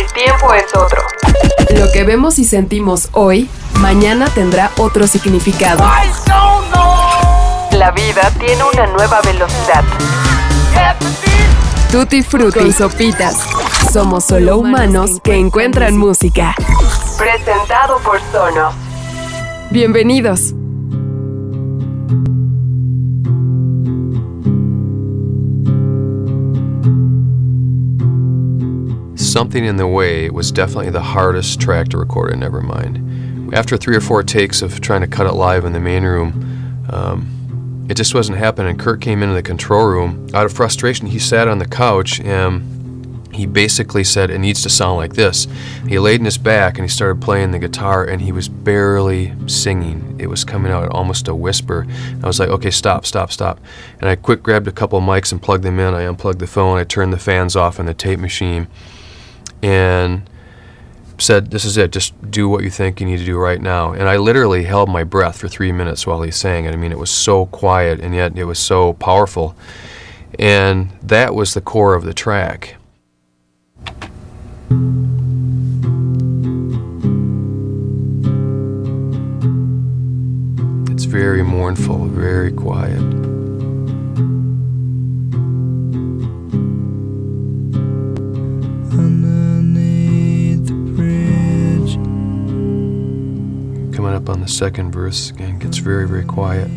El tiempo es otro. Lo que vemos y sentimos hoy, mañana tendrá otro significado. La vida tiene una nueva velocidad. Tutti Frutti y Sopitas. Somos solo humanos que encuentran música. Presentado por Sonos. Bienvenidos. Something in the Way was definitely the hardest track to record in Nevermind. After three or four takes of trying to cut it live in the main room, um, it just wasn't happening. Kurt came into the control room. Out of frustration, he sat on the couch and he basically said, It needs to sound like this. He laid in his back and he started playing the guitar and he was barely singing. It was coming out almost a whisper. I was like, Okay, stop, stop, stop. And I quick grabbed a couple mics and plugged them in. I unplugged the phone. I turned the fans off in the tape machine. And said, This is it, just do what you think you need to do right now. And I literally held my breath for three minutes while he sang it. I mean, it was so quiet and yet it was so powerful. And that was the core of the track. It's very mournful, very quiet. Up on the second verse again gets very, very quiet.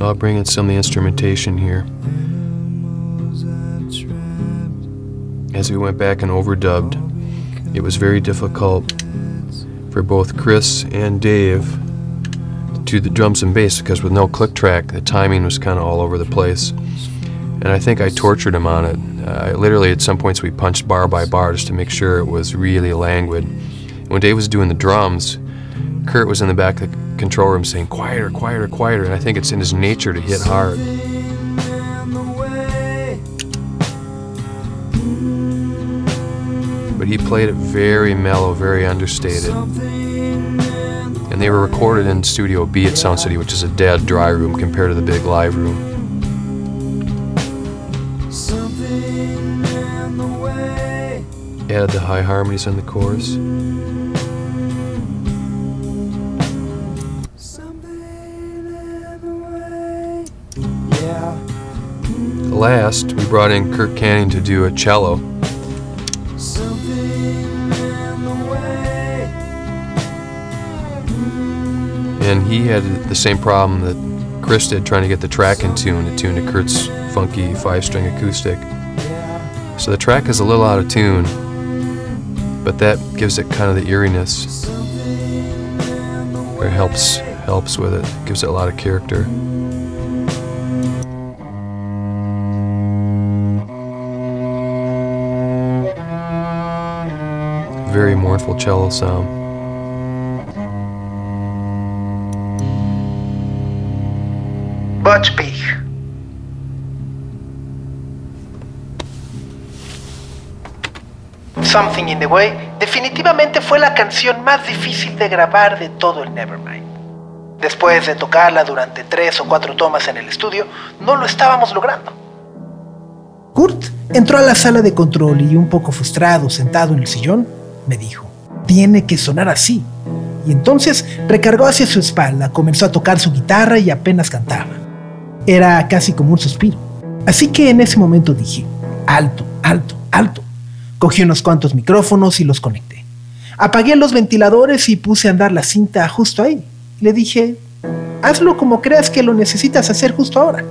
I'll bring in some of the instrumentation here. As we went back and overdubbed, it was very difficult for both Chris and Dave to the drums and bass because with no click track, the timing was kind of all over the place and I think I tortured him on it. Uh, literally, at some points, we punched bar by bar just to make sure it was really languid. When Dave was doing the drums, Kurt was in the back of the control room saying, quieter, quieter, quieter, and I think it's in his nature to hit hard. But he played it very mellow, very understated. And they were recorded in Studio B at Sound City, which is a dead dry room compared to the big live room. Add the high harmonies on the chorus. Last, we brought in Kirk Canning to do a cello. And he had the same problem that Chris did trying to get the track in tune, to tune to Kurt's funky five string acoustic. So the track is a little out of tune, but that gives it kind of the eeriness. Or helps helps with it gives it a lot of character. Very mournful cello sound. Butch Something in the Way definitivamente fue la canción más difícil de grabar de todo el Nevermind. Después de tocarla durante tres o cuatro tomas en el estudio, no lo estábamos logrando. Kurt entró a la sala de control y un poco frustrado, sentado en el sillón, me dijo, tiene que sonar así. Y entonces recargó hacia su espalda, comenzó a tocar su guitarra y apenas cantaba. Era casi como un suspiro. Así que en ese momento dije, alto, alto, alto. Cogí unos cuantos micrófonos y los conecté. Apagué los ventiladores y puse a andar la cinta justo ahí. Le dije, hazlo como creas que lo necesitas hacer justo ahora.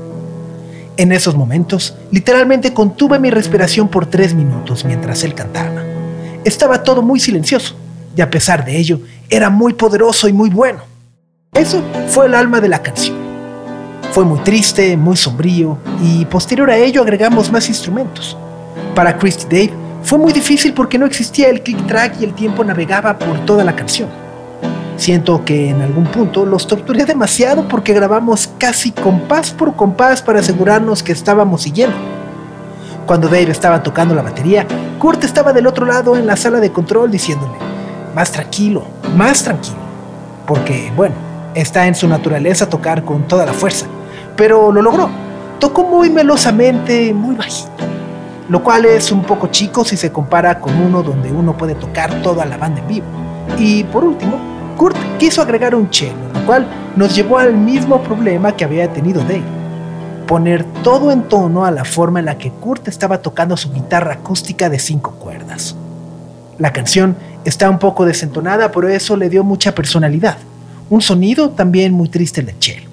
En esos momentos, literalmente contuve mi respiración por tres minutos mientras él cantaba. Estaba todo muy silencioso y a pesar de ello, era muy poderoso y muy bueno. Eso fue el alma de la canción. Fue muy triste, muy sombrío, y posterior a ello agregamos más instrumentos. Para Christy Dave fue muy difícil porque no existía el click track y el tiempo navegaba por toda la canción. Siento que en algún punto los torturé demasiado porque grabamos casi compás por compás para asegurarnos que estábamos siguiendo. Cuando Dave estaba tocando la batería, Kurt estaba del otro lado en la sala de control diciéndole, más tranquilo, más tranquilo. Porque, bueno, está en su naturaleza tocar con toda la fuerza. Pero lo logró. Tocó muy melosamente, muy bajito. Lo cual es un poco chico si se compara con uno donde uno puede tocar toda la banda en vivo. Y por último, Kurt quiso agregar un cello, lo cual nos llevó al mismo problema que había tenido Dave. Poner todo en tono a la forma en la que Kurt estaba tocando su guitarra acústica de cinco cuerdas. La canción está un poco desentonada, pero eso le dio mucha personalidad. Un sonido también muy triste de cello.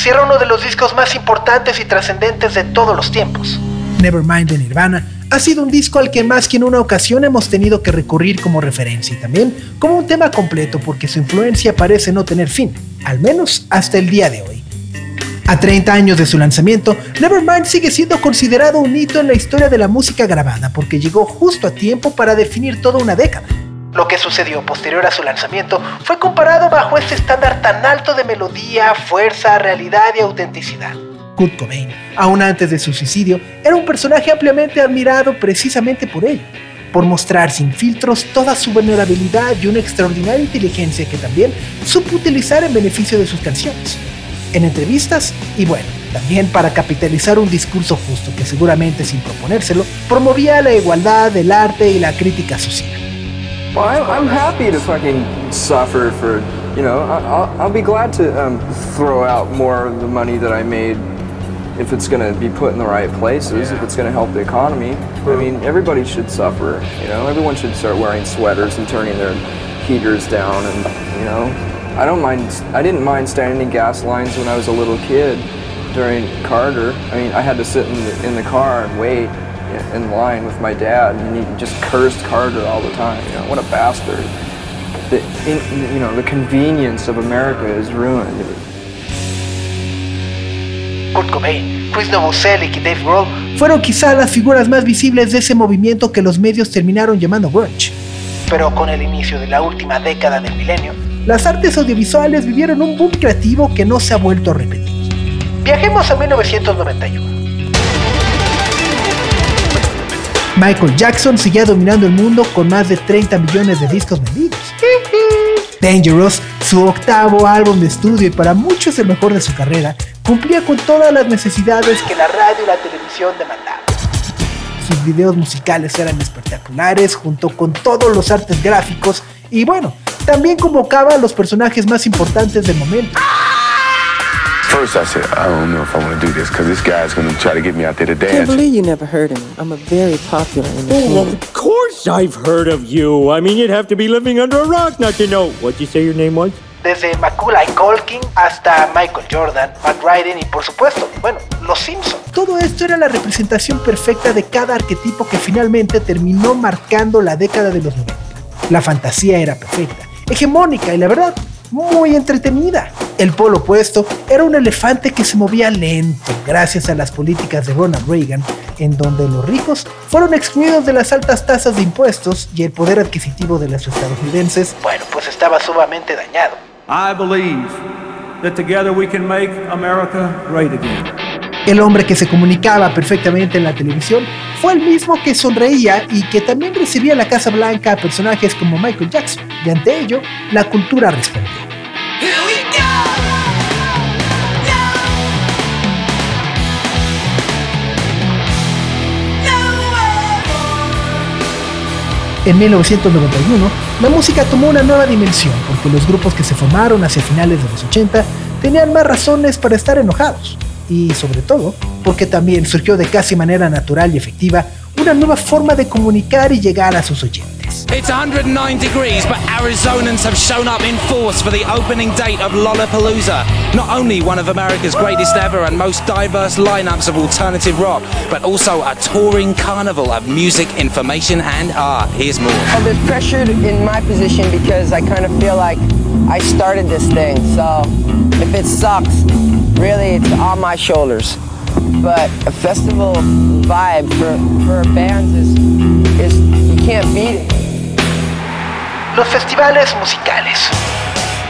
Cierra uno de los discos más importantes y trascendentes de todos los tiempos. Nevermind de Nirvana ha sido un disco al que más que en una ocasión hemos tenido que recurrir como referencia y también como un tema completo porque su influencia parece no tener fin, al menos hasta el día de hoy. A 30 años de su lanzamiento, Nevermind sigue siendo considerado un hito en la historia de la música grabada porque llegó justo a tiempo para definir toda una década. Lo que sucedió posterior a su lanzamiento fue comparado bajo este estándar tan alto de melodía, fuerza, realidad y autenticidad. Kurt Cobain, aún antes de su suicidio, era un personaje ampliamente admirado precisamente por ello, por mostrar sin filtros toda su vulnerabilidad y una extraordinaria inteligencia que también supo utilizar en beneficio de sus canciones, en entrevistas y bueno, también para capitalizar un discurso justo que seguramente sin proponérselo promovía la igualdad, el arte y la crítica social. Well, I'm, I'm happy to fucking suffer for, you know, I'll, I'll be glad to um, throw out more of the money that I made if it's going to be put in the right places, if it's going to help the economy. I mean, everybody should suffer, you know, everyone should start wearing sweaters and turning their heaters down and, you know, I don't mind, I didn't mind standing in gas lines when I was a little kid during Carter. I mean, I had to sit in the, in the car and wait in line with my dad, and he just cursed Carter all the time. You know, what a bastard. The, in, you know, the convenience of America is ruined. Kurt Cobain, Chris Novoselic y Dave Grohl fueron quizá las figuras más visibles de ese movimiento que los medios terminaron llamando grunge. Pero con el inicio de la última década del milenio, las artes audiovisuales vivieron un boom creativo que no se ha vuelto a repetir. Viajemos a 1991. Michael Jackson seguía dominando el mundo con más de 30 millones de discos vendidos. Dangerous, su octavo álbum de estudio y para muchos el mejor de su carrera, cumplía con todas las necesidades que la radio y la televisión demandaban. Sus videos musicales eran espectaculares junto con todos los artes gráficos y bueno, también convocaba a los personajes más importantes del momento. First, I said, I don't know if I want to do this because this guy's going to try to get me out there to dance. Can't believe you never heard of me. I'm a very popular in the oh, Of course I've heard of you. I mean, you'd have to be living under a rock not to know. What'd you say your name was? Desde Macaulay Culkin hasta Michael Jordan, Matt Ryan y por supuesto, bueno, Los Simpsons. Todo esto era la representación perfecta de cada arquetipo que finalmente terminó marcando la década de los 90. La fantasía era perfecta, hegemónica y la verdad, muy entretenida. El polo opuesto era un elefante que se movía lento gracias a las políticas de Ronald Reagan, en donde los ricos fueron excluidos de las altas tasas de impuestos y el poder adquisitivo de los estadounidenses, bueno, pues estaba sumamente dañado. I believe that together we can make America great again. El hombre que se comunicaba perfectamente en la televisión fue el mismo que sonreía y que también recibía en la Casa Blanca a personajes como Michael Jackson, y ante ello, la cultura respondió. En 1991, la música tomó una nueva dimensión porque los grupos que se formaron hacia finales de los 80 tenían más razones para estar enojados y sobre todo porque también surgió de casi manera natural y efectiva una nueva forma de comunicar y llegar a sus oyentes. It's 109 degrees, but Arizonans have shown up in force for the opening date of Lollapalooza. Not only one of America's greatest ever and most diverse lineups of alternative rock, but also a touring carnival of music, information, and art. Here's more. Well, there's pressure in my position because I kind of feel like I started this thing. So if it sucks, really it's on my shoulders. But a festival vibe for, for bands is, is you can't beat it. Los festivales musicales.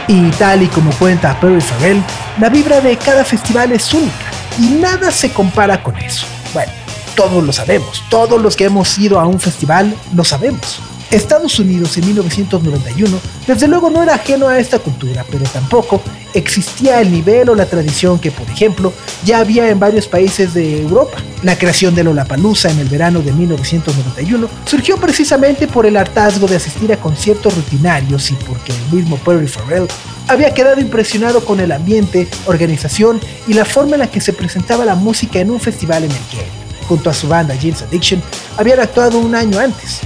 Y tal y como cuenta Perry Farrell, la vibra de cada festival es única y nada se compara con eso. Bueno, todos lo sabemos, todos los que hemos ido a un festival lo sabemos. Estados Unidos en 1991 desde luego no era ajeno a esta cultura, pero tampoco existía el nivel o la tradición que, por ejemplo, ya había en varios países de Europa. La creación de Lollapalooza en el verano de 1991 surgió precisamente por el hartazgo de asistir a conciertos rutinarios y porque el mismo Perry Farrell había quedado impresionado con el ambiente, organización y la forma en la que se presentaba la música en un festival en el que junto a su banda James Addiction, habían actuado un año antes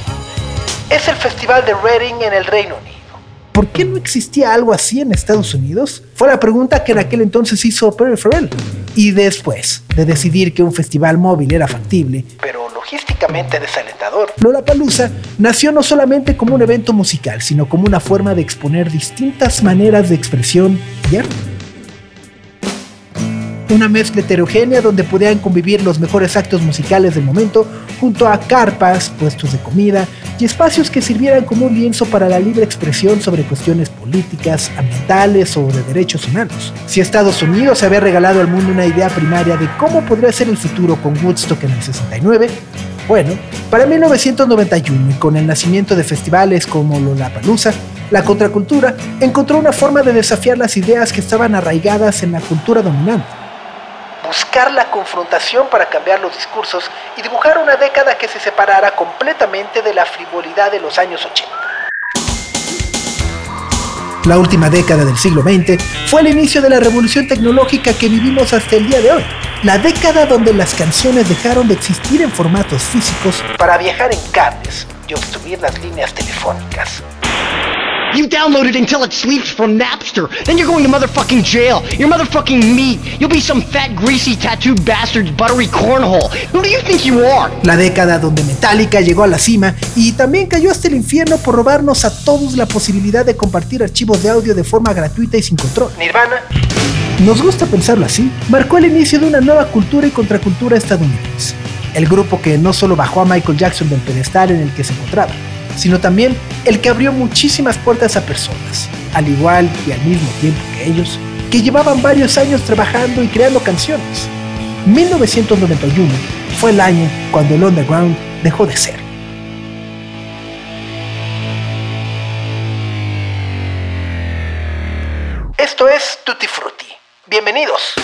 es el Festival de Reading en el Reino Unido. ¿Por qué no existía algo así en Estados Unidos? Fue la pregunta que en aquel entonces hizo Perry Farrell. Y después de decidir que un festival móvil era factible, pero logísticamente desalentador. Lollapalooza nació no solamente como un evento musical, sino como una forma de exponer distintas maneras de expresión y arte una mezcla heterogénea donde podían convivir los mejores actos musicales del momento junto a carpas, puestos de comida y espacios que sirvieran como un lienzo para la libre expresión sobre cuestiones políticas, ambientales o de derechos humanos. Si Estados Unidos había regalado al mundo una idea primaria de cómo podría ser el futuro con Woodstock en el 69, bueno, para 1991 y con el nacimiento de festivales como Lollapalooza, la contracultura encontró una forma de desafiar las ideas que estaban arraigadas en la cultura dominante buscar la confrontación para cambiar los discursos y dibujar una década que se separara completamente de la frivolidad de los años 80. La última década del siglo XX fue el inicio de la revolución tecnológica que vivimos hasta el día de hoy. La década donde las canciones dejaron de existir en formatos físicos para viajar en cables y obstruir las líneas telefónicas. You download it until it sleeps from Napster. Then you're going to motherfucking jail. You're motherfucking meat. You'll be some fat, greasy, tattooed bastard's buttery cornhole. Who do you think you are? La década donde Metallica llegó a la cima y también cayó hasta el infierno por robarnos a todos la posibilidad de compartir archivos de audio de forma gratuita y sin control. Nirvana. Nos gusta pensarlo así. Marcó el inicio de una nueva cultura y contracultura estadounidense. El grupo que no solo bajó a Michael Jackson del pedestal en el que se encontraba, sino también el que abrió muchísimas puertas a personas, al igual y al mismo tiempo que ellos, que llevaban varios años trabajando y creando canciones. 1991 fue el año cuando el underground dejó de ser. Esto es Tutti Frutti. Bienvenidos.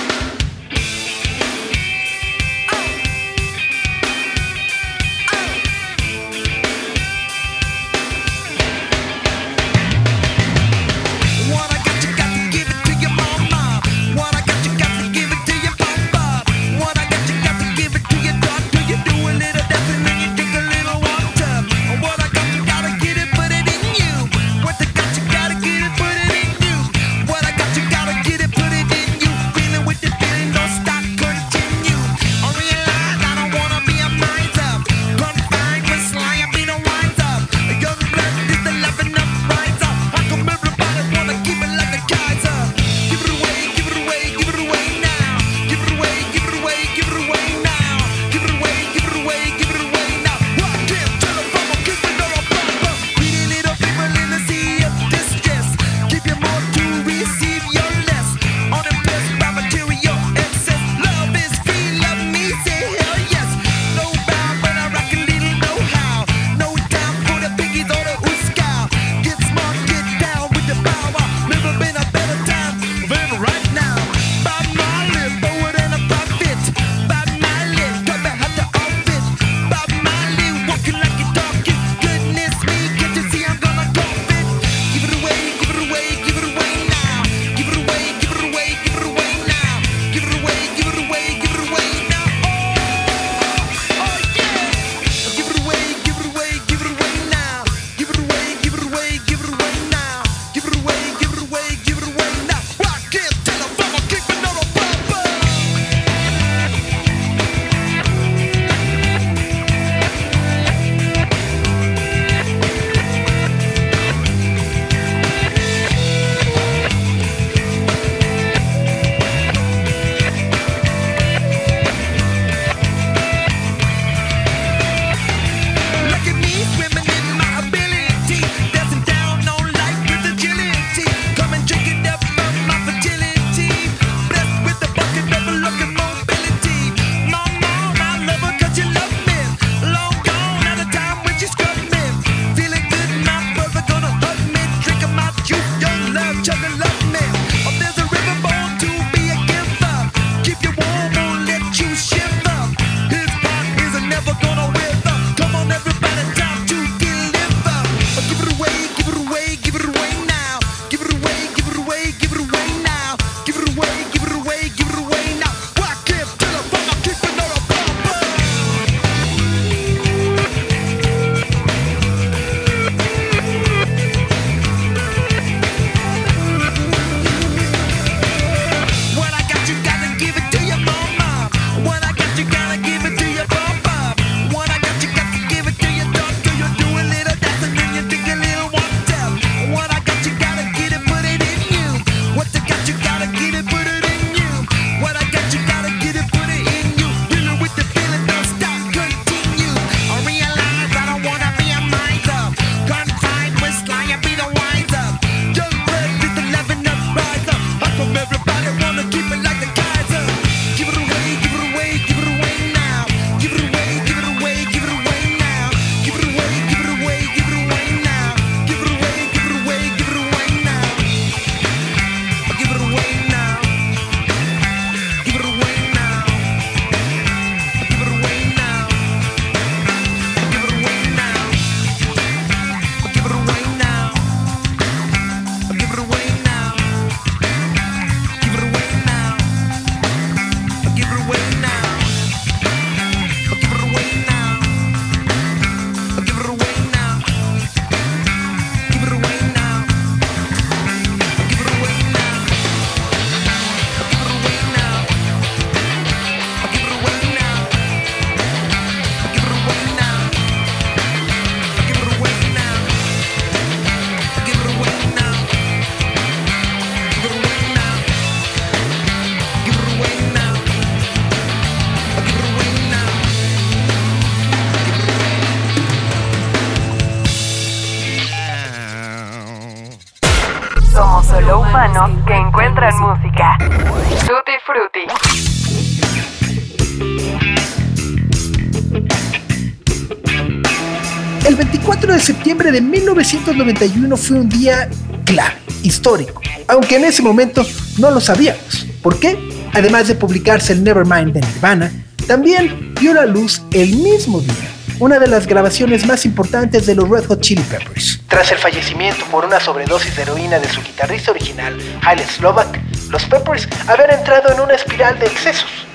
24 de septiembre de 1991 fue un día clave, histórico, aunque en ese momento no lo sabíamos. ¿Por qué? Además de publicarse el Nevermind de Nirvana, también vio la luz el mismo día una de las grabaciones más importantes de los Red Hot Chili Peppers. Tras el fallecimiento por una sobredosis de heroína de su guitarrista original, Haile Slovak, los Peppers habían entrado en una espiral de excesos.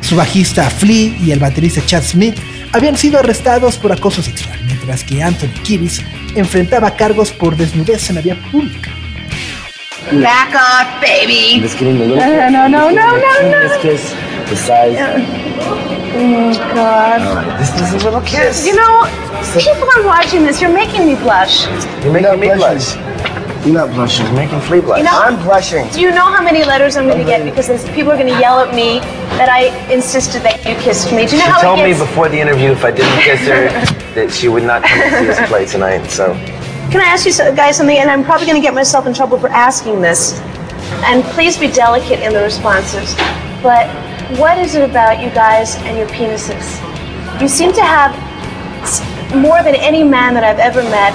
Su bajista Flea y el baterista Chad Smith habían sido arrestados por acoso sexual, mientras que Anthony Kiedis enfrentaba cargos por desnudez en la vía pública. Back off, baby. No, no, no, no, no. Oh, God. This is a little kiss. You know, people are watching this. You're making me blush. You're making me blush. You're not blushing. You're making Flea blush. You know- I'm blushing. Do you know how many letters I'm going to get because people are going to yell at me that I insisted that you kissed me? Do you know She how told me before the interview if I didn't kiss her that she would not come to see us play tonight. So Can I ask you so- guys something? And I'm probably going to get myself in trouble for asking this. And please be delicate in the responses. But what is it about you guys and your penises? You seem to have more than any man that I've ever met.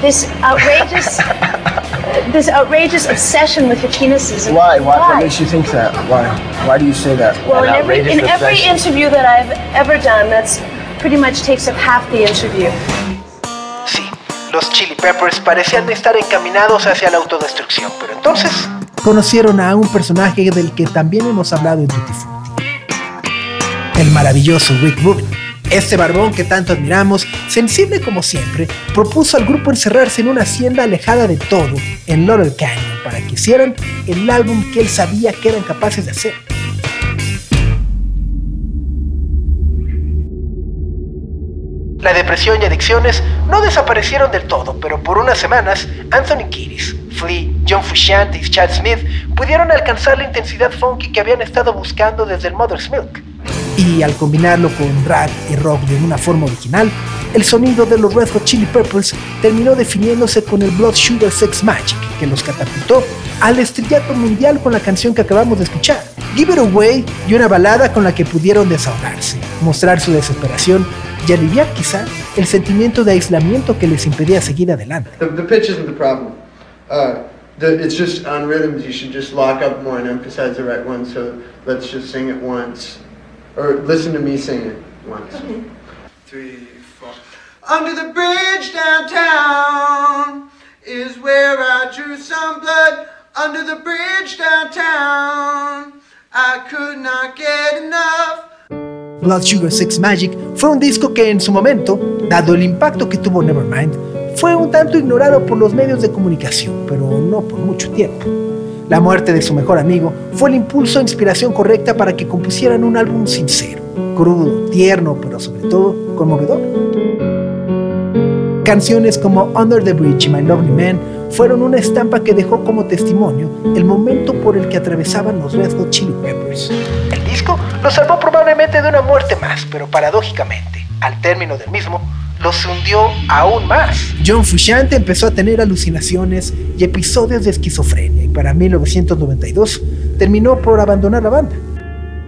This outrageous, this outrageous obsession with your penises. And why? Why? What makes you think that? Why? Why do you say that? Well, An in every in every interview that I've ever done, that's pretty much takes up half the interview. Sí, los Chili Peppers parecían estar encaminados hacia la autodestrucción, pero entonces Conocieron a un personaje del que también hemos hablado en Tutti Frutti. El maravilloso Rick Rubin. Este barbón que tanto admiramos, sensible como siempre, propuso al grupo encerrarse en una hacienda alejada de todo, en Laurel Canyon, para que hicieran el álbum que él sabía que eran capaces de hacer. la depresión y adicciones no desaparecieron del todo, pero por unas semanas Anthony Kiedis, Flea, John Frusciante y Chad Smith pudieron alcanzar la intensidad funky que habían estado buscando desde el Mother's Milk. Y al combinarlo con rap y rock de una forma original, el sonido de los Red Hot Chili Peppers terminó definiéndose con el Blood Sugar Sex Magic, que los catapultó al estrellato mundial con la canción que acabamos de escuchar, Give It Away, y una balada con la que pudieron desahogarse, mostrar su desesperación y aliviar quizá el sentimiento de aislamiento que les impedía seguir adelante. The, the pitch isn't the problem. Uh, it's just on rhythms. You should just lock up more and emphasize the right one. So let's just sing it once, or listen to me sing it once. Three, four. Under the bridge downtown is where I drew some blood. Under the bridge downtown, I could not get enough. Blood Sugar Sex Magic fue un disco que en su momento, dado el impacto que tuvo Nevermind, fue un tanto ignorado por los medios de comunicación, pero no por mucho tiempo. La muerte de su mejor amigo fue el impulso e inspiración correcta para que compusieran un álbum sincero, crudo, tierno, pero sobre todo conmovedor. Canciones como Under the Bridge y My Lovely Man fueron una estampa que dejó como testimonio el momento por el que atravesaban los Red Hot Chili Peppers. El disco los salvó probablemente de una muerte más, pero paradójicamente, al término del mismo, los hundió aún más. John Frusciante empezó a tener alucinaciones y episodios de esquizofrenia y para 1992 terminó por abandonar la banda.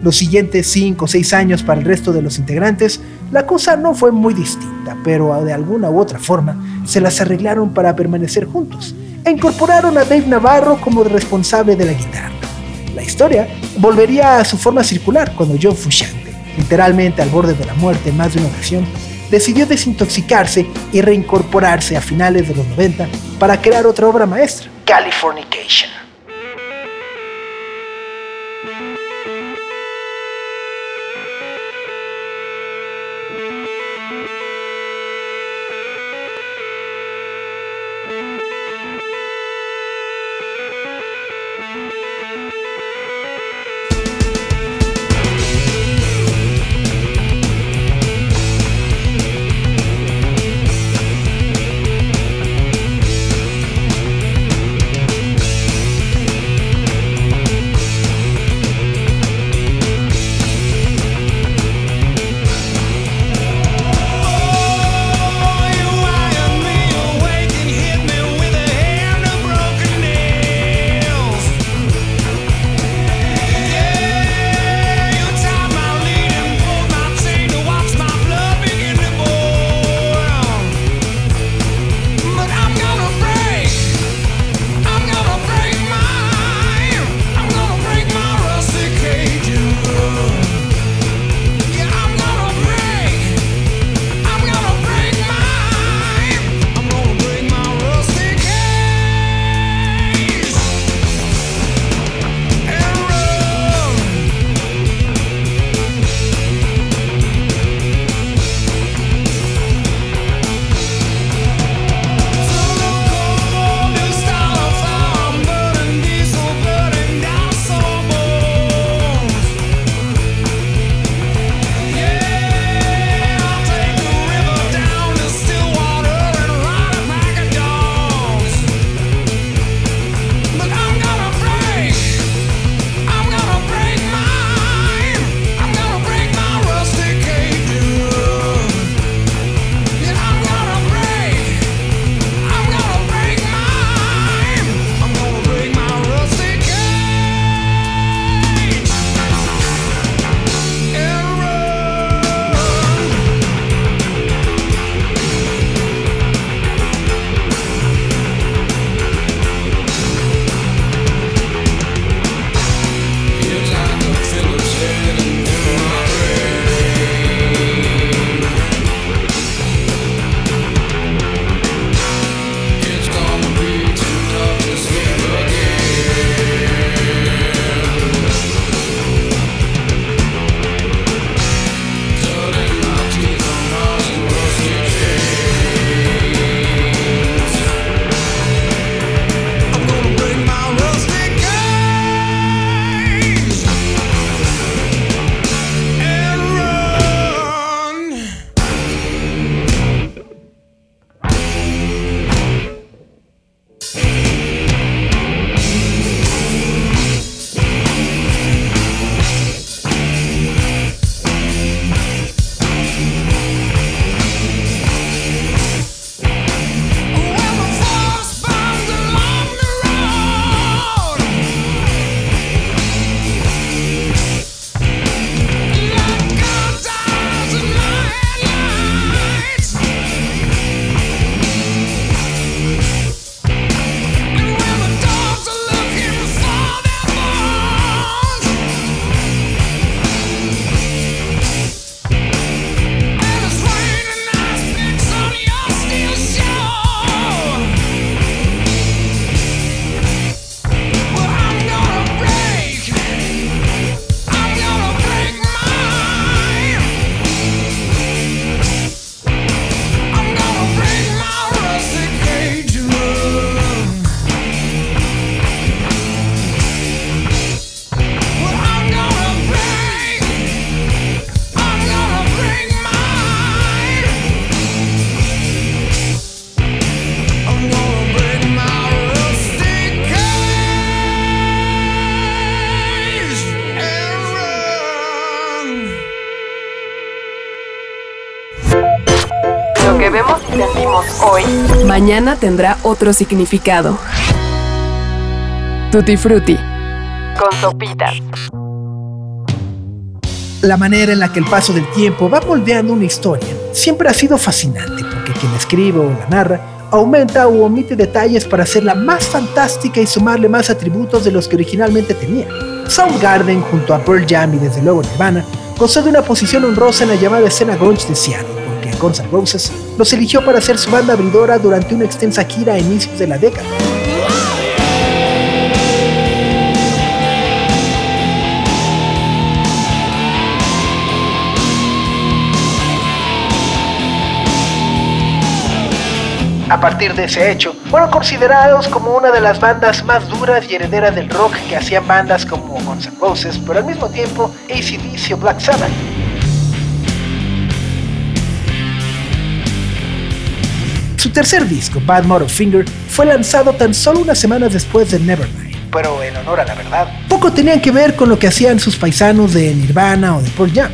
Los siguientes 5 o 6 años para el resto de los integrantes, la cosa no fue muy distinta, pero de alguna u otra forma se las arreglaron para permanecer juntos e incorporaron a Dave Navarro como responsable de la guitarra. La historia volvería a su forma circular cuando John Frusciante, literalmente al borde de la muerte en más de una ocasión, decidió desintoxicarse y reincorporarse a finales de los 90 para crear otra obra maestra. Californication. Hoy, mañana tendrá otro significado. Tutti Frutti. Con sopitas. La manera en la que el paso del tiempo va moldeando una historia siempre ha sido fascinante porque quien escribe o la narra aumenta o omite detalles para hacerla más fantástica y sumarle más atributos de los que originalmente tenía. Soundgarden junto a Pearl Jam y desde luego Nirvana gozó de una posición honrosa en la llamada escena grunge de Seattle Guns N' Roses los eligió para ser su banda abridora durante una extensa gira a inicios de la década. A partir de ese hecho, fueron considerados como una de las bandas más duras y herederas del rock que hacían bandas como Guns N' Roses, pero al mismo tiempo ACDC o Black Sabbath. Su tercer disco, Bad Finger, fue lanzado tan solo unas semanas después de Nevermind. Pero en honor a la verdad, poco tenían que ver con lo que hacían sus paisanos de Nirvana o de Pearl Jam.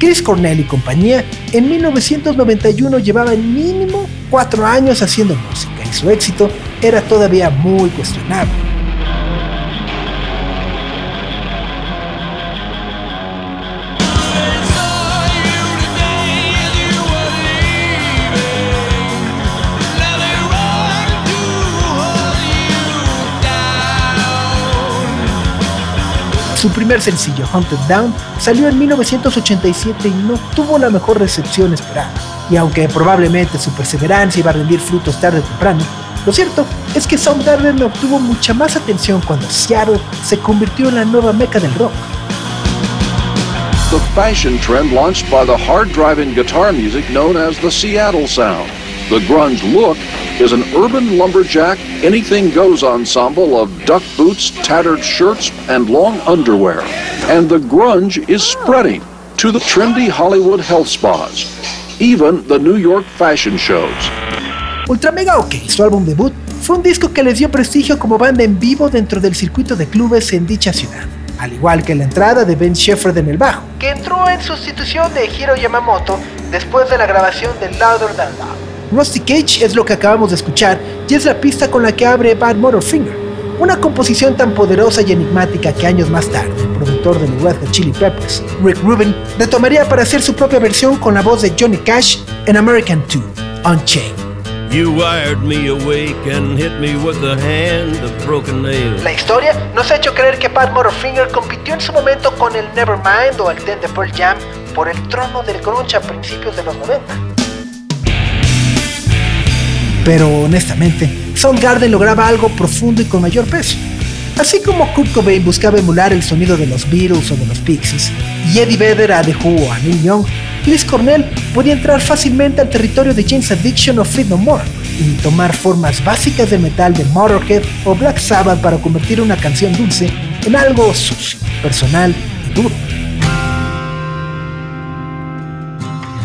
Chris Cornell y compañía en 1991 llevaban mínimo cuatro años haciendo música y su éxito era todavía muy cuestionable. Su primer sencillo, Hunted Down, salió en 1987 y no tuvo la mejor recepción esperada. Y aunque probablemente su perseverancia iba a rendir frutos tarde o temprano, lo cierto es que Soundgarden obtuvo mucha más atención cuando Seattle se convirtió en la nueva meca del rock. The fashion trend launched by the hard-driving guitar music known as the Seattle Sound. The grunge look is an urban lumberjack, anything goes ensemble of duck boots, tattered shirts, and long underwear. And the grunge is spreading to the trendy Hollywood health spas, even the New York fashion shows. Ultra Mega OK, su álbum debut, fue un disco que les dio prestigio como banda en vivo dentro del circuito de clubes en dicha ciudad, al igual que la entrada de Ben Shepherd en el bajo, que entró en sustitución de Hiro Yamamoto después de la grabación de Louder Than Love. Rusty Cage es lo que acabamos de escuchar y es la pista con la que abre Bad Finger, una composición tan poderosa y enigmática que años más tarde, el productor de los Red Hot Chili Peppers, Rick Rubin, retomaría para hacer su propia versión con la voz de Johnny Cash en American 2, Unchained. La historia nos ha hecho creer que Pat Finger compitió en su momento con el Nevermind o el Ten de Pearl Jam por el trono del grunge a principios de los 90. Pero honestamente, Soundgarden lograba algo profundo y con mayor peso. Así como Kurt Cobain buscaba emular el sonido de los Beatles o de los Pixies, y Eddie Vedder a a Neil Young, Chris Cornell podía entrar fácilmente al territorio de James Addiction o Fleet No More y tomar formas básicas del metal de Motorhead o Black Sabbath para convertir una canción dulce en algo sucio, personal y duro.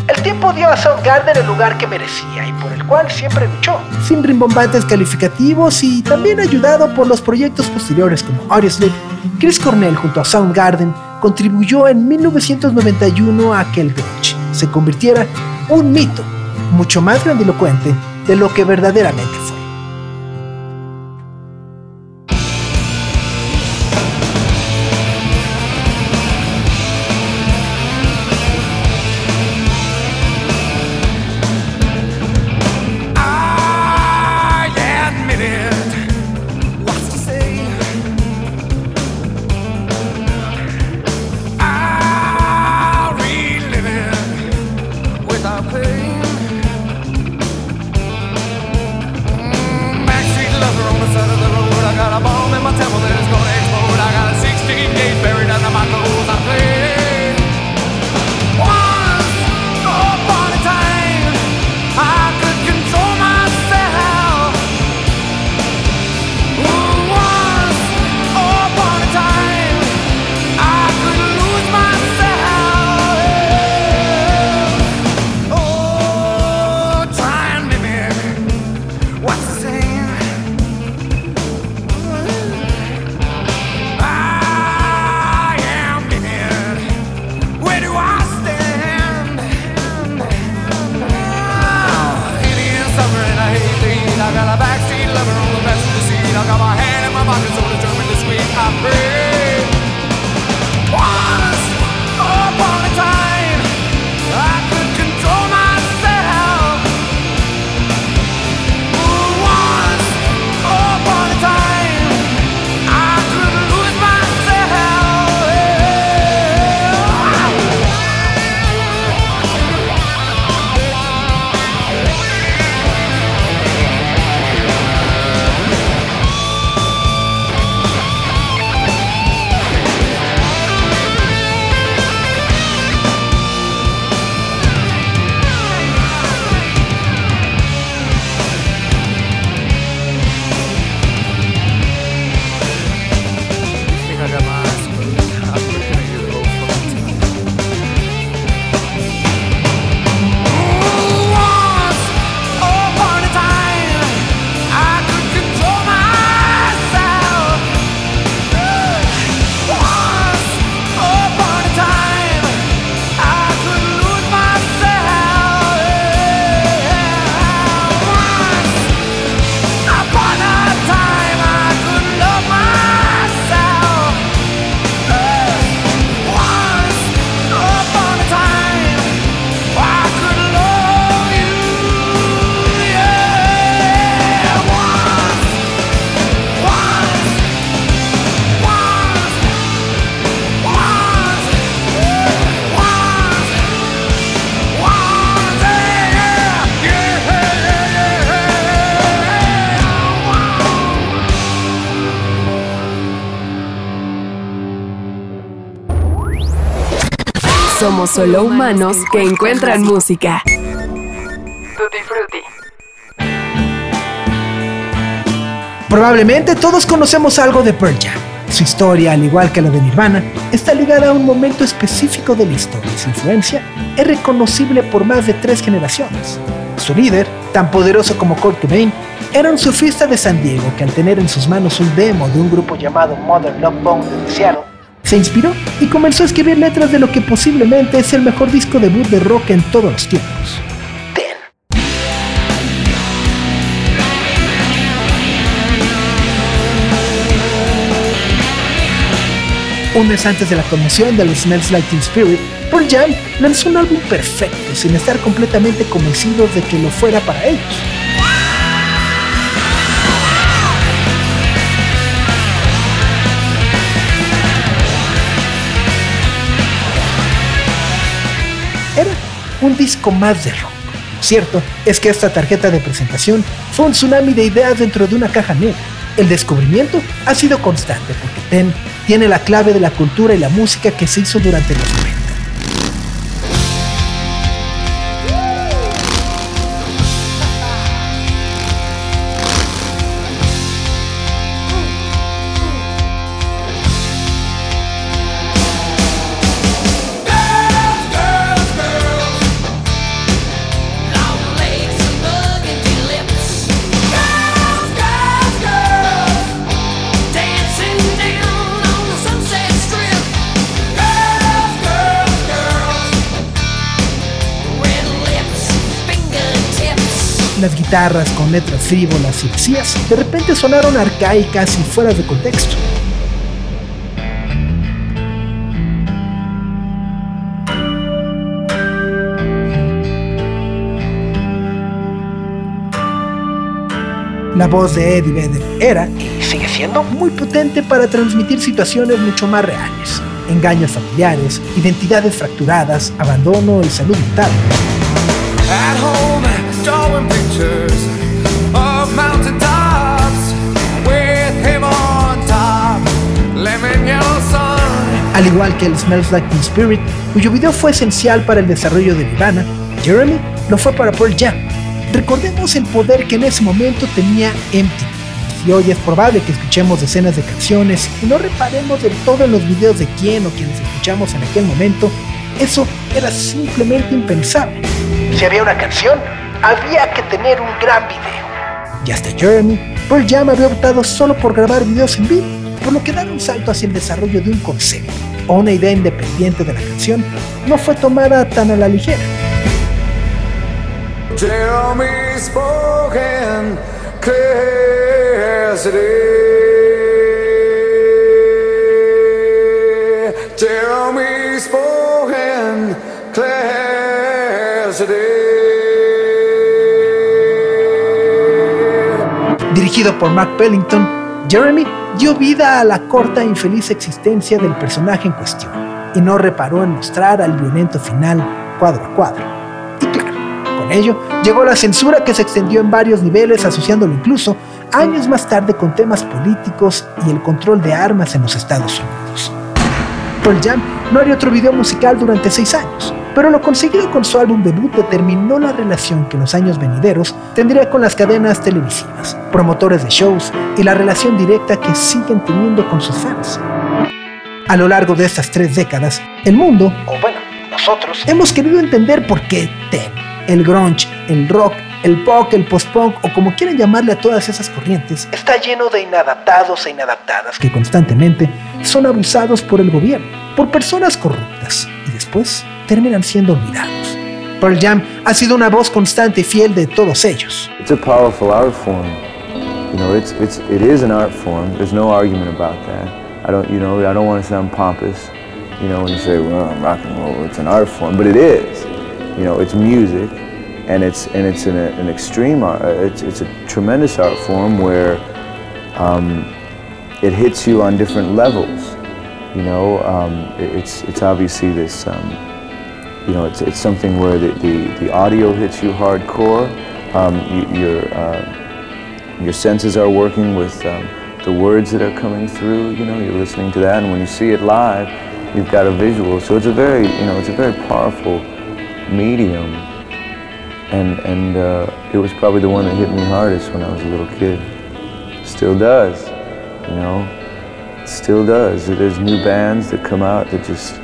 El tiempo dio a Soundgarden el lugar que merecía y por el cual siempre luchó, sin rimbombantes calificativos y también ayudado por los proyectos posteriores como Audioslave, Chris Cornell junto a Soundgarden contribuyó en 1991 a que el grunge se convirtiera un mito mucho más grandilocuente de lo que verdaderamente fue. Somos solo humanos que encuentran música. Tutti Frutti. Probablemente todos conocemos algo de Pearl Jam. Su historia, al igual que la de Nirvana, está ligada a un momento específico de la historia y su influencia es reconocible por más de tres generaciones. Su líder, tan poderoso como Kurt Cobain, era un surfista de San Diego que al tener en sus manos un demo de un grupo llamado Modern Love Bone de Seattle, se inspiró y comenzó a escribir letras de lo que posiblemente es el mejor disco debut de rock en todos los tiempos. Un mes antes de la conmoción del Smells Like Teen Spirit, Pearl Jam lanzó un álbum perfecto sin estar completamente convencidos de que lo fuera para ellos. Un disco más de rock. Lo cierto es que esta tarjeta de presentación fue un tsunami de ideas dentro de una caja negra. El descubrimiento ha sido constante porque Ten tiene la clave de la cultura y la música que se hizo durante los 90. Guitarras con letras frívolas y vacías de repente sonaron arcaicas y fuera de contexto. La voz de Eddie Vedder era, y sigue siendo, muy potente para transmitir situaciones mucho más reales. Engaños familiares, identidades fracturadas, abandono y salud mental. Drawing pictures of mountaintops with him on top, lemon yellow sun. Al igual que el Smells Like Teen Spirit, cuyo video fue esencial para el desarrollo de Nirvana, Jeremy lo fue para Pearl Jam. Recordemos el poder que en ese momento tenía Empty. Y hoy es probable que escuchemos decenas de canciones y no reparemos del todo en los videos de quién o quienes escuchamos en aquel momento, eso era simplemente impensable. Si había una canción, había que tener un gran video. Y hasta Jeremy, Pearl Jam había optado solo por grabar videos en vivo, por lo que dar un salto hacia el desarrollo de un concepto o una idea independiente de la canción no fue tomada tan a la ligera. Jeremy spoken clear Dirigido por Mark Pellington, Jeremy dio vida a la corta e infeliz existencia del personaje en cuestión y no reparó en mostrar al violento final cuadro a cuadro. Y claro, con ello llegó la censura que se extendió en varios niveles, asociándolo incluso años más tarde con temas políticos y el control de armas en los Estados Unidos. Pearl Jam no haría otro video musical durante seis años, pero lo conseguido con su álbum debut determinó la relación que en los años venideros tendría con las cadenas televisivas, promotores de shows y la relación directa que siguen teniendo con sus fans. A lo largo de estas tres décadas, el mundo, o bueno, nosotros, hemos querido entender por qué Ten, el grunge, el rock, el pop, el post-punk o como quieran llamarle a todas esas corrientes, está lleno de inadaptados e inadaptadas que constantemente son abusados por el gobierno, por personas corruptas y después terminan siendo olvidados. Pearl Jam ha sido una voz constante y fiel de todos ellos. It's a powerful art form. You know, it's it's it is an art form. There's no argument about that. I don't, you know, I don't want to sound pompous. You know, when you say, well, rock and roll, it's an art form, but it is. You know, it's music, and it's and it's an, an extreme art. It's it's a tremendous art form where um, it hits you on different levels. You know, um, it- it's it's obviously this. Um, you know, it's, it's something where the, the, the audio hits you hardcore. Um, you, your, uh, your senses are working with um, the words that are coming through. You know, you're listening to that, and when you see it live, you've got a visual. So it's a very, you know, it's a very powerful medium. And, and uh, it was probably the one that hit me hardest when I was a little kid. Still does, you know, still does. There's new bands that come out that just,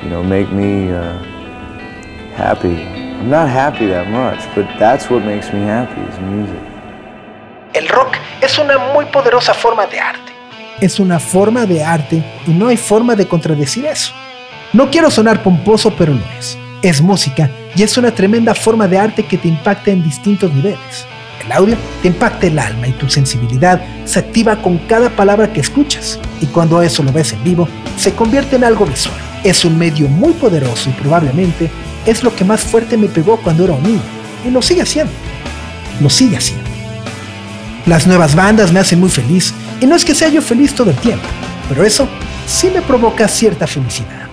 you know, make me uh, happy. I'm not happy that much, but that's what makes me happy is music. El rock es una muy poderosa forma de arte. Es una forma de arte y no hay forma de contradecir eso. No quiero sonar pomposo, pero lo es. Es música y es una tremenda forma de arte que te impacta en distintos niveles. El audio te impacta el alma y tu sensibilidad se activa con cada palabra que escuchas. Y cuando eso lo ves en vivo, se convierte en algo visual. Es un medio muy poderoso y probablemente es lo que más fuerte me pegó cuando era un niño. Y lo sigue haciendo. Lo sigue haciendo. Las nuevas bandas me hacen muy feliz y no es que sea yo feliz todo el tiempo, pero eso sí me provoca cierta felicidad.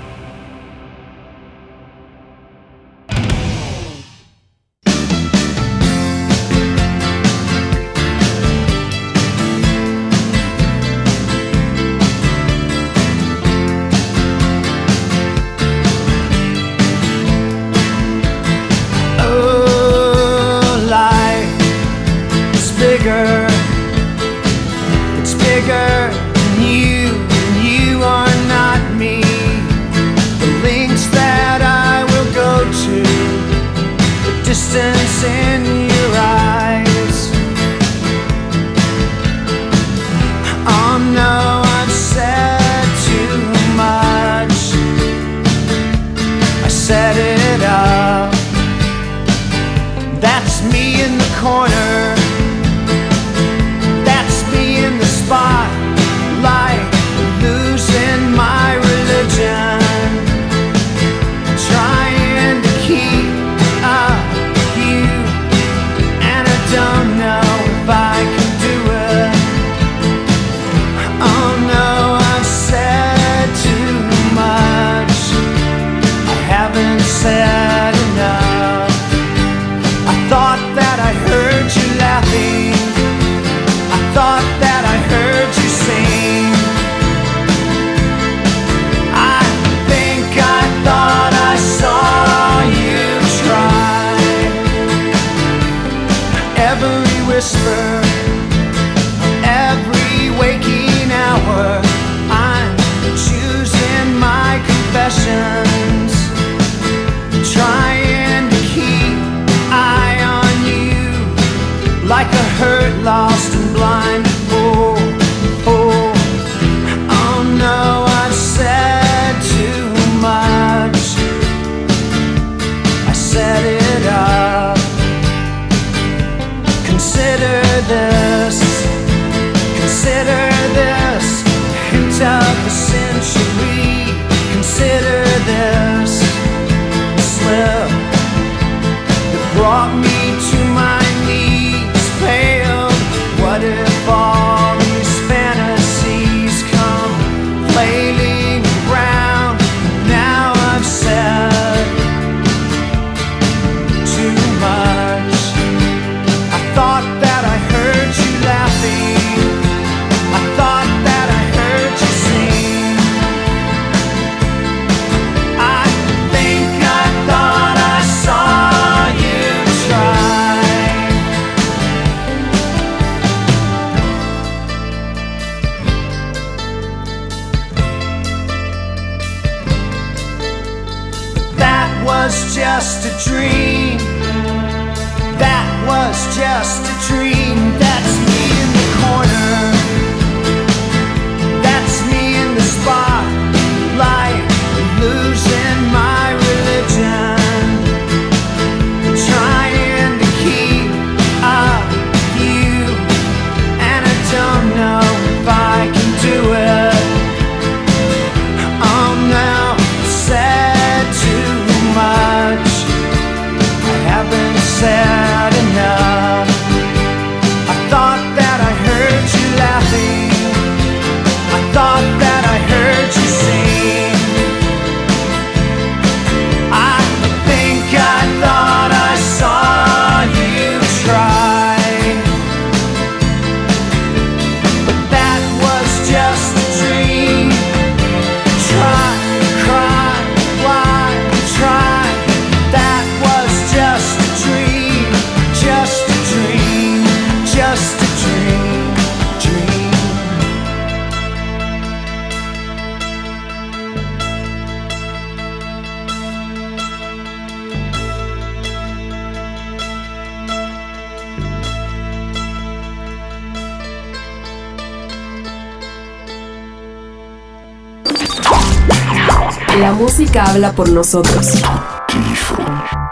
Por nosotros.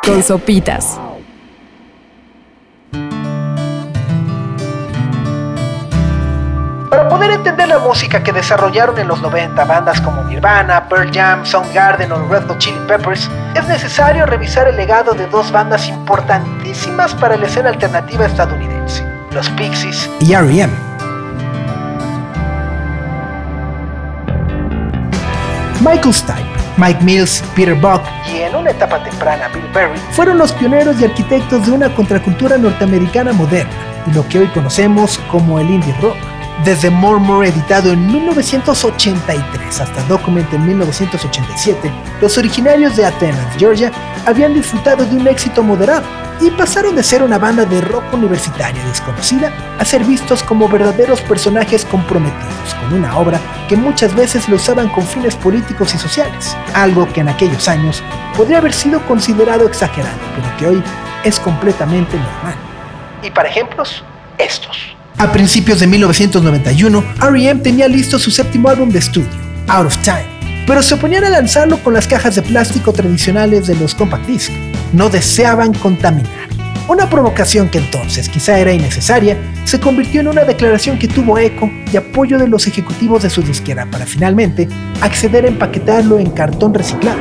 Con sopitas. Para poder entender la música que desarrollaron en los 90 bandas como Nirvana, Pearl Jam, Soundgarden o Red Hot Chili Peppers, es necesario revisar el legado de dos bandas importantísimas para la escena alternativa estadounidense, los Pixies y R.E.M. Michael Stipe, Mike Mills, Peter Buck y en una etapa temprana Bill Berry fueron los pioneros y arquitectos de una contracultura norteamericana moderna y lo que hoy conocemos como el indie rock. Desde Murmur, editado en 1983, hasta Document en 1987, los originarios de Athens, Georgia, habían disfrutado de un éxito moderado y pasaron de ser una banda de rock universitaria desconocida a ser vistos como verdaderos personajes comprometidos con una obra que muchas veces lo usaban con fines políticos y sociales, algo que en aquellos años podría haber sido considerado exagerado, pero que hoy es completamente normal. Y para ejemplos, estos. A principios de 1991, R.E.M. tenía listo su séptimo álbum de estudio, Out of Time, pero se oponían a lanzarlo con las cajas de plástico tradicionales de los compact disc. No deseaban contaminar. Una provocación que entonces quizá era innecesaria, se convirtió en una declaración que tuvo eco y apoyo de los ejecutivos de su disquera para finalmente acceder a empaquetarlo en cartón reciclado.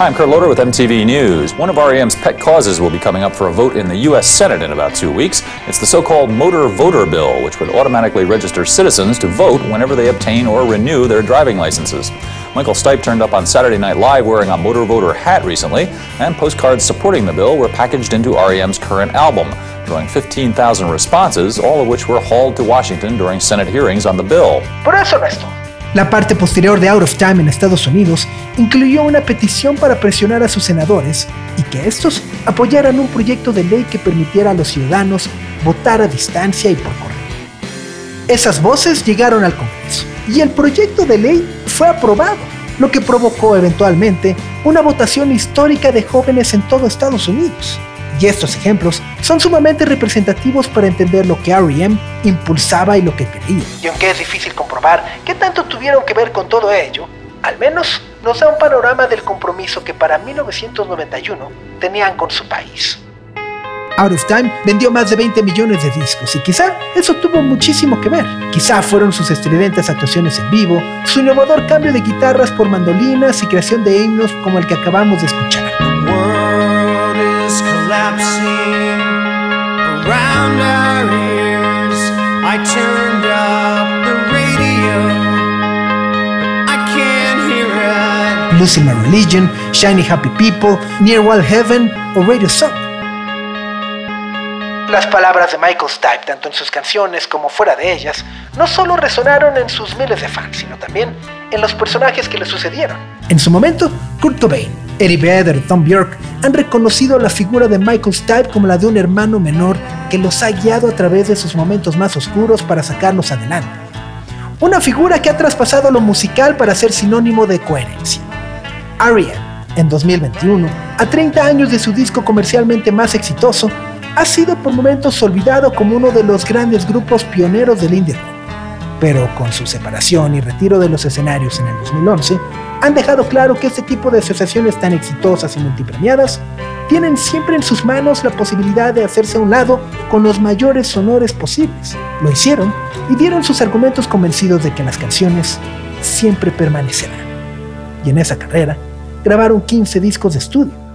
I'm Kurt Loder with MTV News. One of REM's pet causes will be coming up for a vote in the U.S. Senate in about two weeks. It's the so called Motor Voter Bill, which would automatically register citizens to vote whenever they obtain or renew their driving licenses. Michael Stipe turned up on Saturday Night Live wearing a Motor Voter hat recently, and postcards supporting the bill were packaged into REM's current album, drawing 15,000 responses, all of which were hauled to Washington during Senate hearings on the bill. Por eso. La parte posterior de Out of Time en Estados Unidos incluyó una petición para presionar a sus senadores y que estos apoyaran un proyecto de ley que permitiera a los ciudadanos votar a distancia y por correo. Esas voces llegaron al Congreso y el proyecto de ley fue aprobado, lo que provocó eventualmente una votación histórica de jóvenes en todo Estados Unidos. Y estos ejemplos son sumamente representativos para entender lo que REM impulsaba y lo que quería. Y aunque es difícil comprobar qué tanto tuvieron que ver con todo ello, al menos nos da un panorama del compromiso que para 1991 tenían con su país. Out of Time vendió más de 20 millones de discos y quizá eso tuvo muchísimo que ver. Quizá fueron sus estridentes actuaciones en vivo, su innovador cambio de guitarras por mandolinas y creación de himnos como el que acabamos de escuchar. Losing My Religion, Shiny Happy People, Near Wild Heaven o Radio Song. Las palabras de Michael Stipe, tanto en sus canciones como fuera de ellas, no solo resonaron en sus miles de fans, sino también en los personajes que le sucedieron. En su momento, Kurt Cobain, Eddie Vedder y Tom Bjork han reconocido la figura de Michael Stipe como la de un hermano menor que los ha guiado a través de sus momentos más oscuros para sacarlos adelante. Una figura que ha traspasado lo musical para ser sinónimo de coherencia. R.E.M., en 2021, a 30 años de su disco comercialmente más exitoso, ha sido por momentos olvidado como uno de los grandes grupos pioneros del indie. Pero con su separación y retiro de los escenarios en el 2011, han dejado claro que este tipo de asociaciones tan exitosas y multipremiadas tienen siempre en sus manos la posibilidad de hacerse a un lado con los mayores honores posibles. Lo hicieron y dieron sus argumentos convencidos de que las canciones siempre permanecerán. Y en esa carrera, grabaron 15 discos de estudio.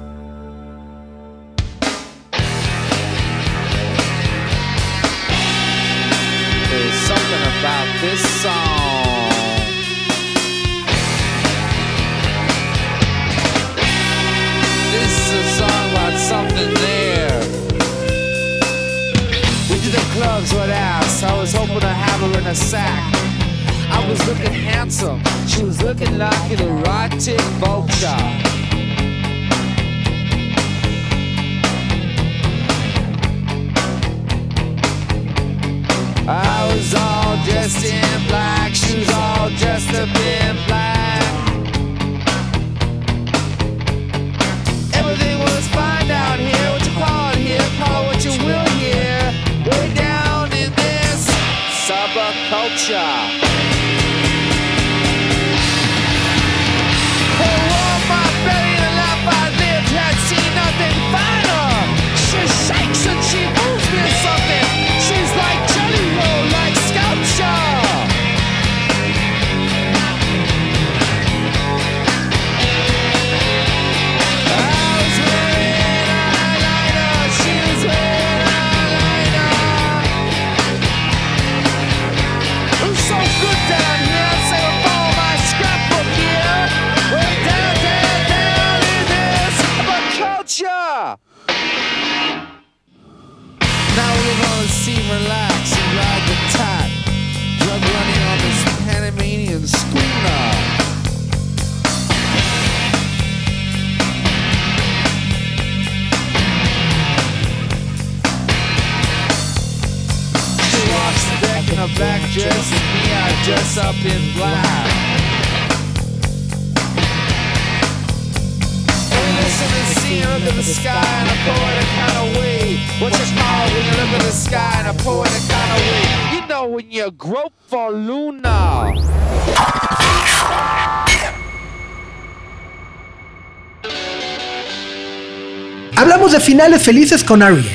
Hablamos de finales felices con R.E.M.,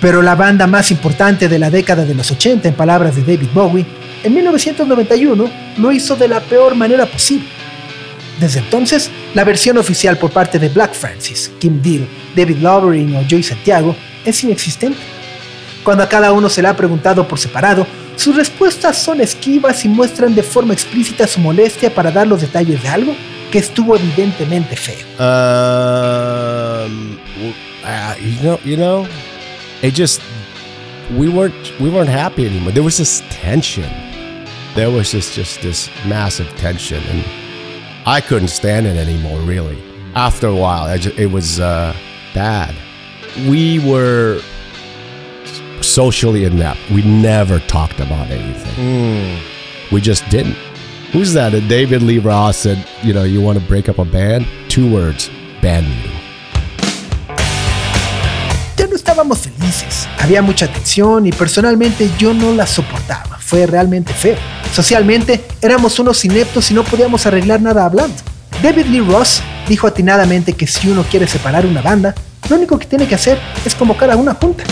pero la banda más importante de la década de los 80, en palabras de David Bowie, en 1991 lo hizo de la peor manera posible. Desde entonces, la versión oficial por parte de Black Francis, Kim Deal, David Lovering o Joey Santiago es inexistente. Cuando a cada uno se le ha preguntado por separado, sus respuestas son esquivas y muestran de forma explícita su molestia para dar los detalles de algo que estuvo evidentemente feo. Um, uh, you know, you know, it just we weren't we weren't happy anymore. There was this tension. There was just just this massive tension, and I couldn't stand it anymore. Really, after a while, it was uh, bad. We were socially inept. We never talked about anything. We just didn't. Who's that? And David Lee Ross said, you know, you want to break up a band? Two words, band meeting. Estábamos felices, había mucha tensión y personalmente yo no la soportaba, fue realmente feo. Socialmente éramos unos ineptos y no podíamos arreglar nada hablando. David Lee Ross dijo atinadamente que si uno quiere separar una banda, lo único que tiene que hacer es convocar a una junta.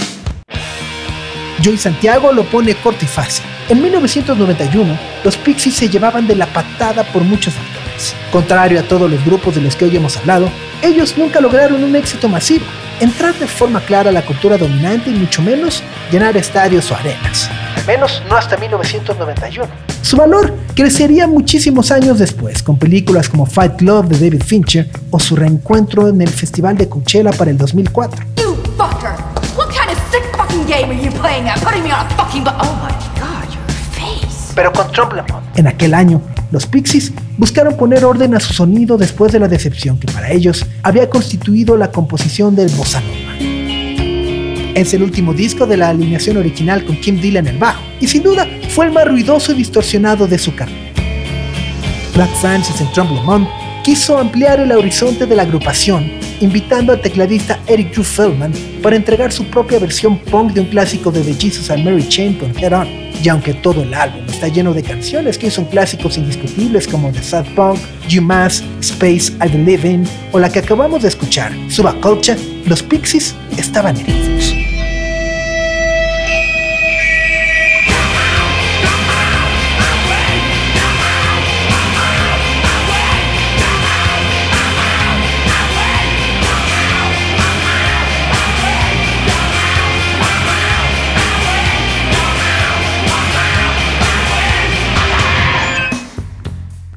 Joey Santiago lo pone corto y fácil. En 1991, los Pixies se llevaban de la patada por muchos factores. Contrario a todos los grupos de los que hoy hemos hablado, ellos nunca lograron un éxito masivo, entrar de forma clara a la cultura dominante y mucho menos llenar estadios o arenas. Al menos no hasta 1991. Su valor crecería muchísimos años después, con películas como Fight Club de David Fincher o su reencuentro en el Festival de Coachella para el 2004. You fucker! What kind of sick fucking game are you playing at? Putting me on a fucking bu- Oh my god, your face. pero con Tromblemont. En aquel año, los Pixies buscaron poner orden a su sonido después de la decepción que para ellos había constituido la composición del bossa nova. Es el último disco de la alineación original con Kim Deal en el bajo, y sin duda fue el más ruidoso y distorsionado de su carrera. Black Francis en Tromblemont quiso ampliar el horizonte de la agrupación, invitando al tecladista Eric Drew Feldman para entregar su propia versión punk de un clásico de The Jesus and Mary Chain con Head On. Y aunque todo el álbum está lleno de canciones que son clásicos indiscutibles como The Sad Punk, You Mass, Space I Believe In o la que acabamos de escuchar, Subaculture, los Pixies estaban heridos.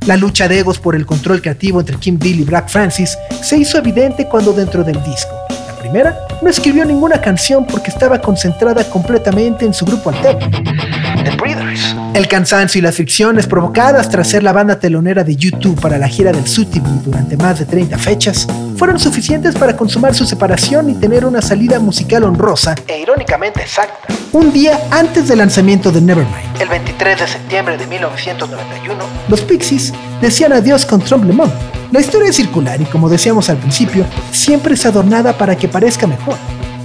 La lucha de egos por el control creativo entre Kim Deal y Black Francis se hizo evidente cuando dentro del disco. La primera no escribió ninguna canción porque estaba concentrada completamente en su grupo alterno. El cansancio y las fricciones provocadas tras ser la banda telonera de YouTube para la gira del SUTV durante más de 30 fechas fueron suficientes para consumar su separación y tener una salida musical honrosa e irónicamente exacta. Un día antes del lanzamiento de Nevermind, el 23 de septiembre de 1991, los Pixies decían adiós con Tromblemont. La historia es circular y como decíamos al principio, siempre es adornada para que parezca mejor.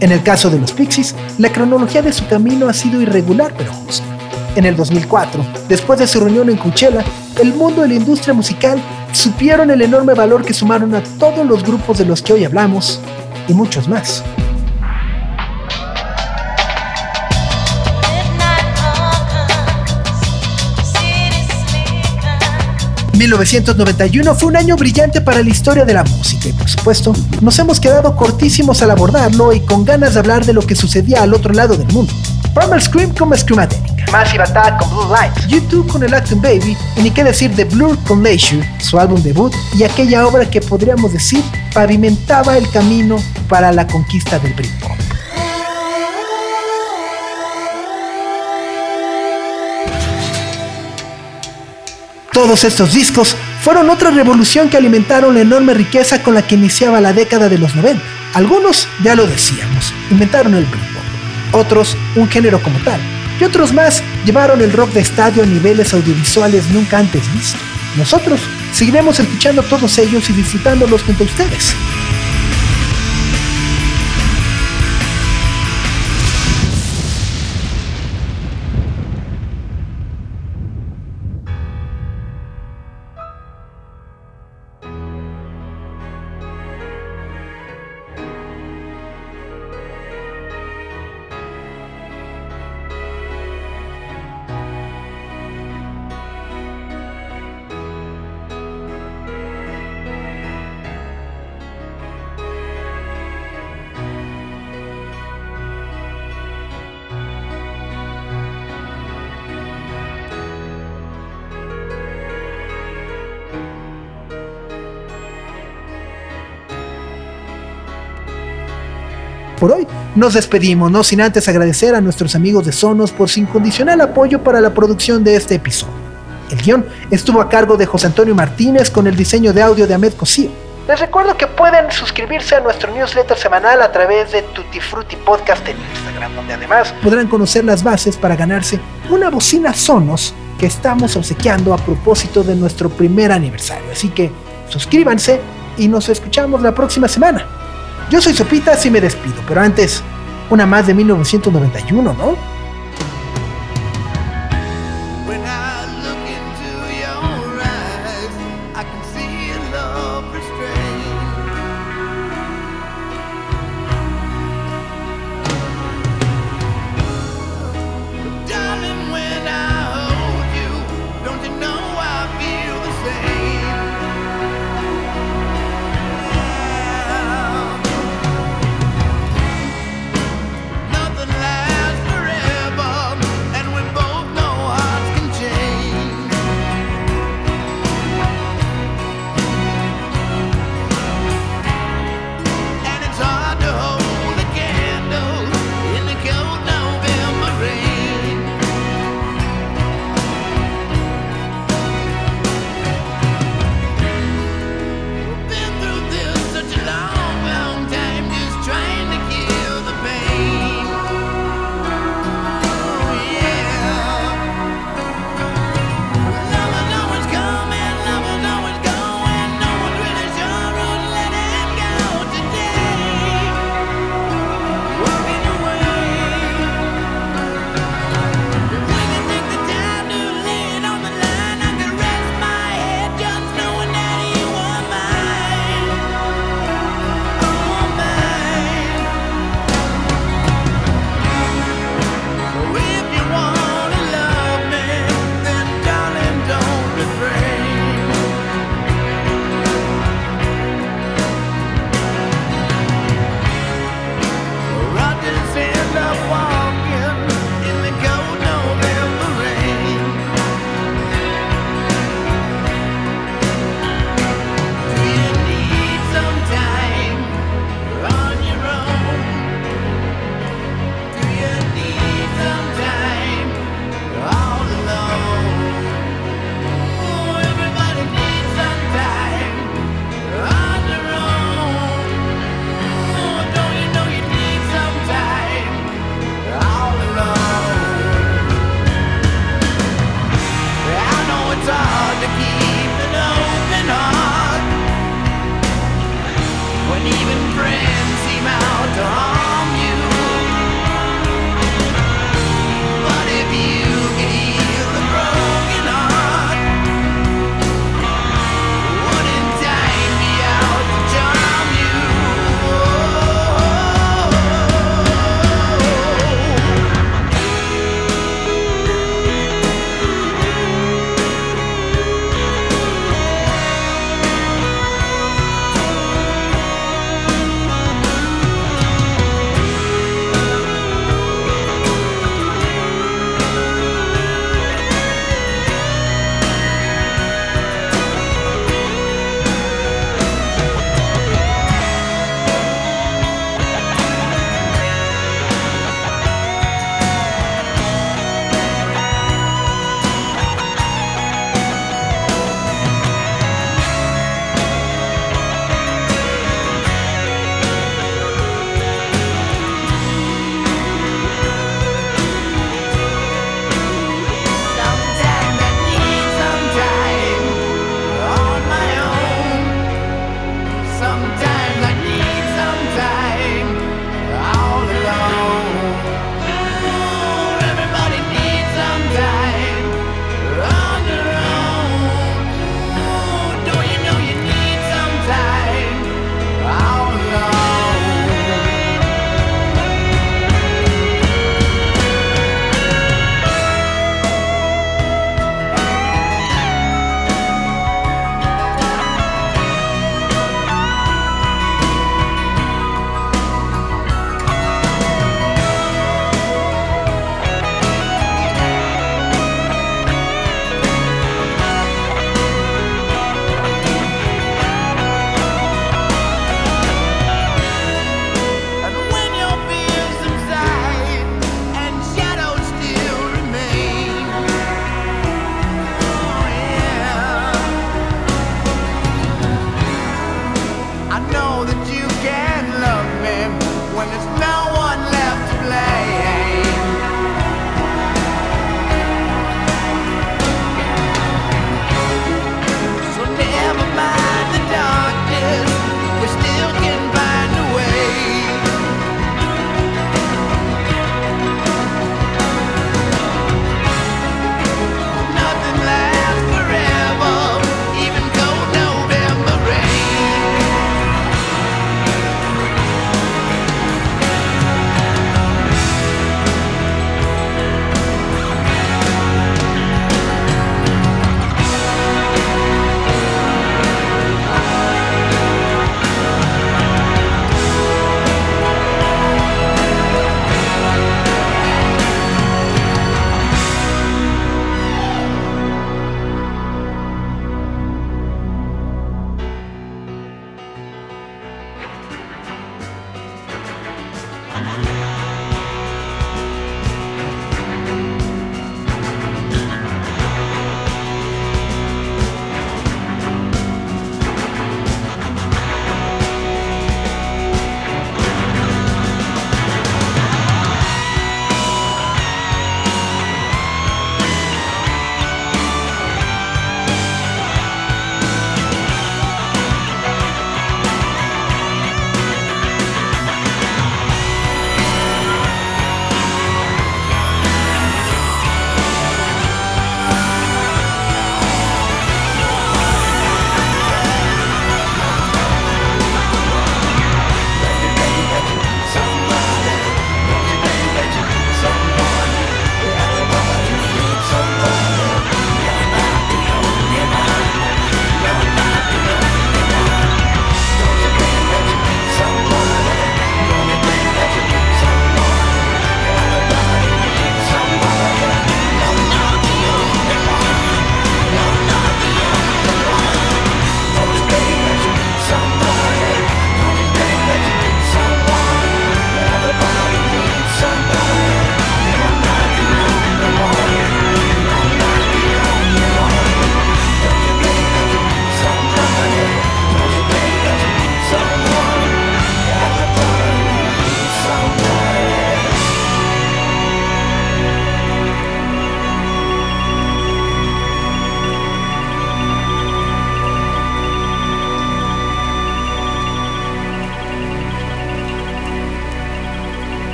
En el caso de los Pixies, la cronología de su camino ha sido irregular pero justa. En el 2004, después de su reunión en Coachella, el mundo y la industria musical supieron el enorme valor que sumaron a todos los grupos de los que hoy hablamos y muchos más. 1991 fue un año brillante para la historia de la música y por supuesto nos hemos quedado cortísimos al abordarlo y con ganas de hablar de lo que sucedía al otro lado del mundo. Primal Scream con Screamadelic, Massive Attack con Blue Lights, YouTube con el Acton Baby y ni qué decir de Blur con Leisure, su álbum debut y aquella obra que podríamos decir pavimentaba el camino para la conquista del Britpop. Todos estos discos fueron otra revolución que alimentaron la enorme riqueza con la que iniciaba la década de los 90. Algunos, ya lo decíamos, inventaron el Britpop. Otros, un género como tal. Y otros más llevaron el rock de estadio a niveles audiovisuales nunca antes vistos. Nosotros seguiremos escuchando todos ellos y disfrutándolos junto a ustedes. Nos despedimos, no sin antes agradecer a nuestros amigos de Sonos por su incondicional apoyo para la producción de este episodio. El guion estuvo a cargo de José Antonio Martínez con el diseño de audio de Ahmed Cosío. Les recuerdo que pueden suscribirse a nuestro newsletter semanal a través de Tutti Frutti Podcast en Instagram, donde además podrán conocer las bases para ganarse una bocina Sonos que estamos obsequiando a propósito de nuestro primer aniversario. Así que suscríbanse y nos escuchamos la próxima semana. Yo soy Sopitas y me despido, pero antes, una más de 1991, ¿no?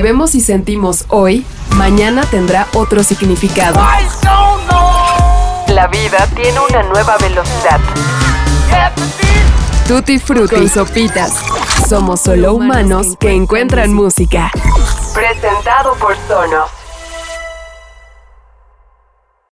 Que vemos y sentimos hoy, mañana tendrá otro significado. La vida tiene una nueva velocidad. Tutti Frutti y Sopitas. Somos solo humanos que encuentran música. Presentado por Sonos.